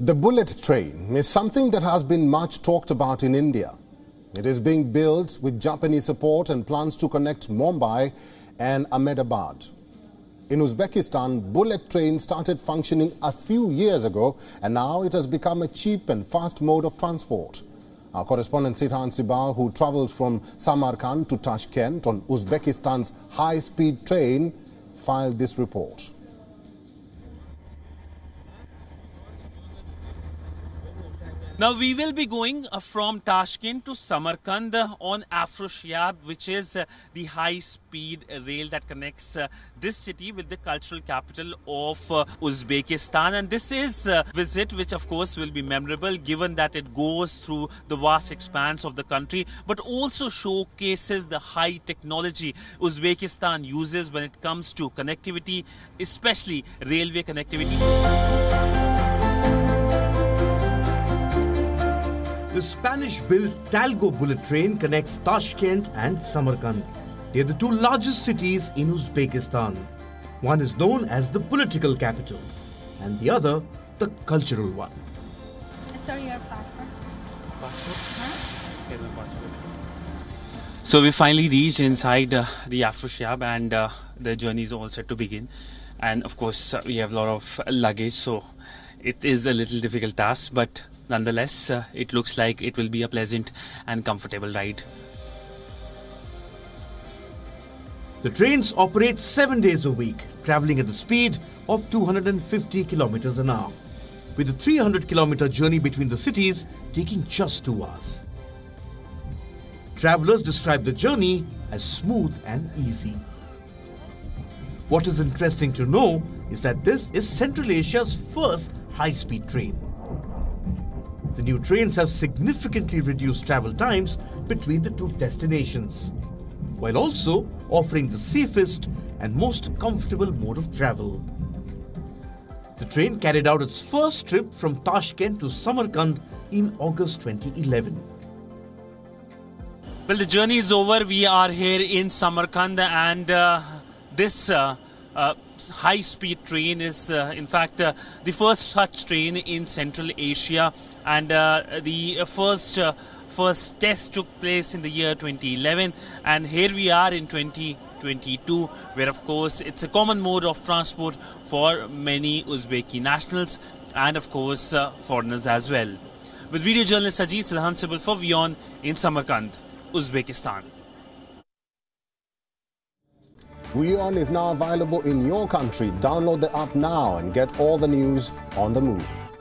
The bullet train is something that has been much talked about in India. It is being built with Japanese support and plans to connect Mumbai and Ahmedabad. In Uzbekistan, bullet train started functioning a few years ago and now it has become a cheap and fast mode of transport. Our correspondent Sidhant Sibal, who travelled from Samarkand to Tashkent on Uzbekistan's high-speed train, filed this report. Now we will be going uh, from Tashkent to Samarkand uh, on Afrosiyob, which is uh, the high-speed rail that connects this city with the cultural capital of Uzbekistan. And this is a visit which, of course, will be memorable given that it goes through the vast expanse of the country, but also showcases the high technology Uzbekistan uses when it comes to connectivity, especially railway connectivity. The Spanish-built Talgo bullet train connects Tashkent and Samarkand. They are the two largest cities in Uzbekistan. One is known as the political capital and the other the cultural one. Sir, your passport. Passport? Huh? passport. So we finally reached inside uh, the Afrosiyob and uh, the journey is all set to begin. And of course, uh, we have a lot of luggage, so it is a little difficult task, but Nonetheless, uh, it looks like it will be a pleasant and comfortable ride. The trains operate seven days a week, traveling at the speed of 250 kilometers an hour, with a 300 kilometer journey between the cities taking just two hours. Travelers describe the journey as smooth and easy. What is interesting to know is that this is Central Asia's first high-speed train. New trains have significantly reduced travel times between the two destinations, while also offering the safest and most comfortable mode of travel. The train carried out its first trip from Tashkent to Samarkand in August 2011. Well, the journey is over. We are here in Samarkand, and uh, this uh, uh, high speed train is, uh, in fact, uh, the first such train in Central Asia, and uh, the first. Uh, first test took place in the year 2011, and here we are in 2022, where of course it's a common mode of transport for many Uzbeki nationals and of course uh, foreigners as well. With video journalist Ajit Sidhan for WION in Samarkand, Uzbekistan. WION is now available in your country. Download the app now and get all the news on the move.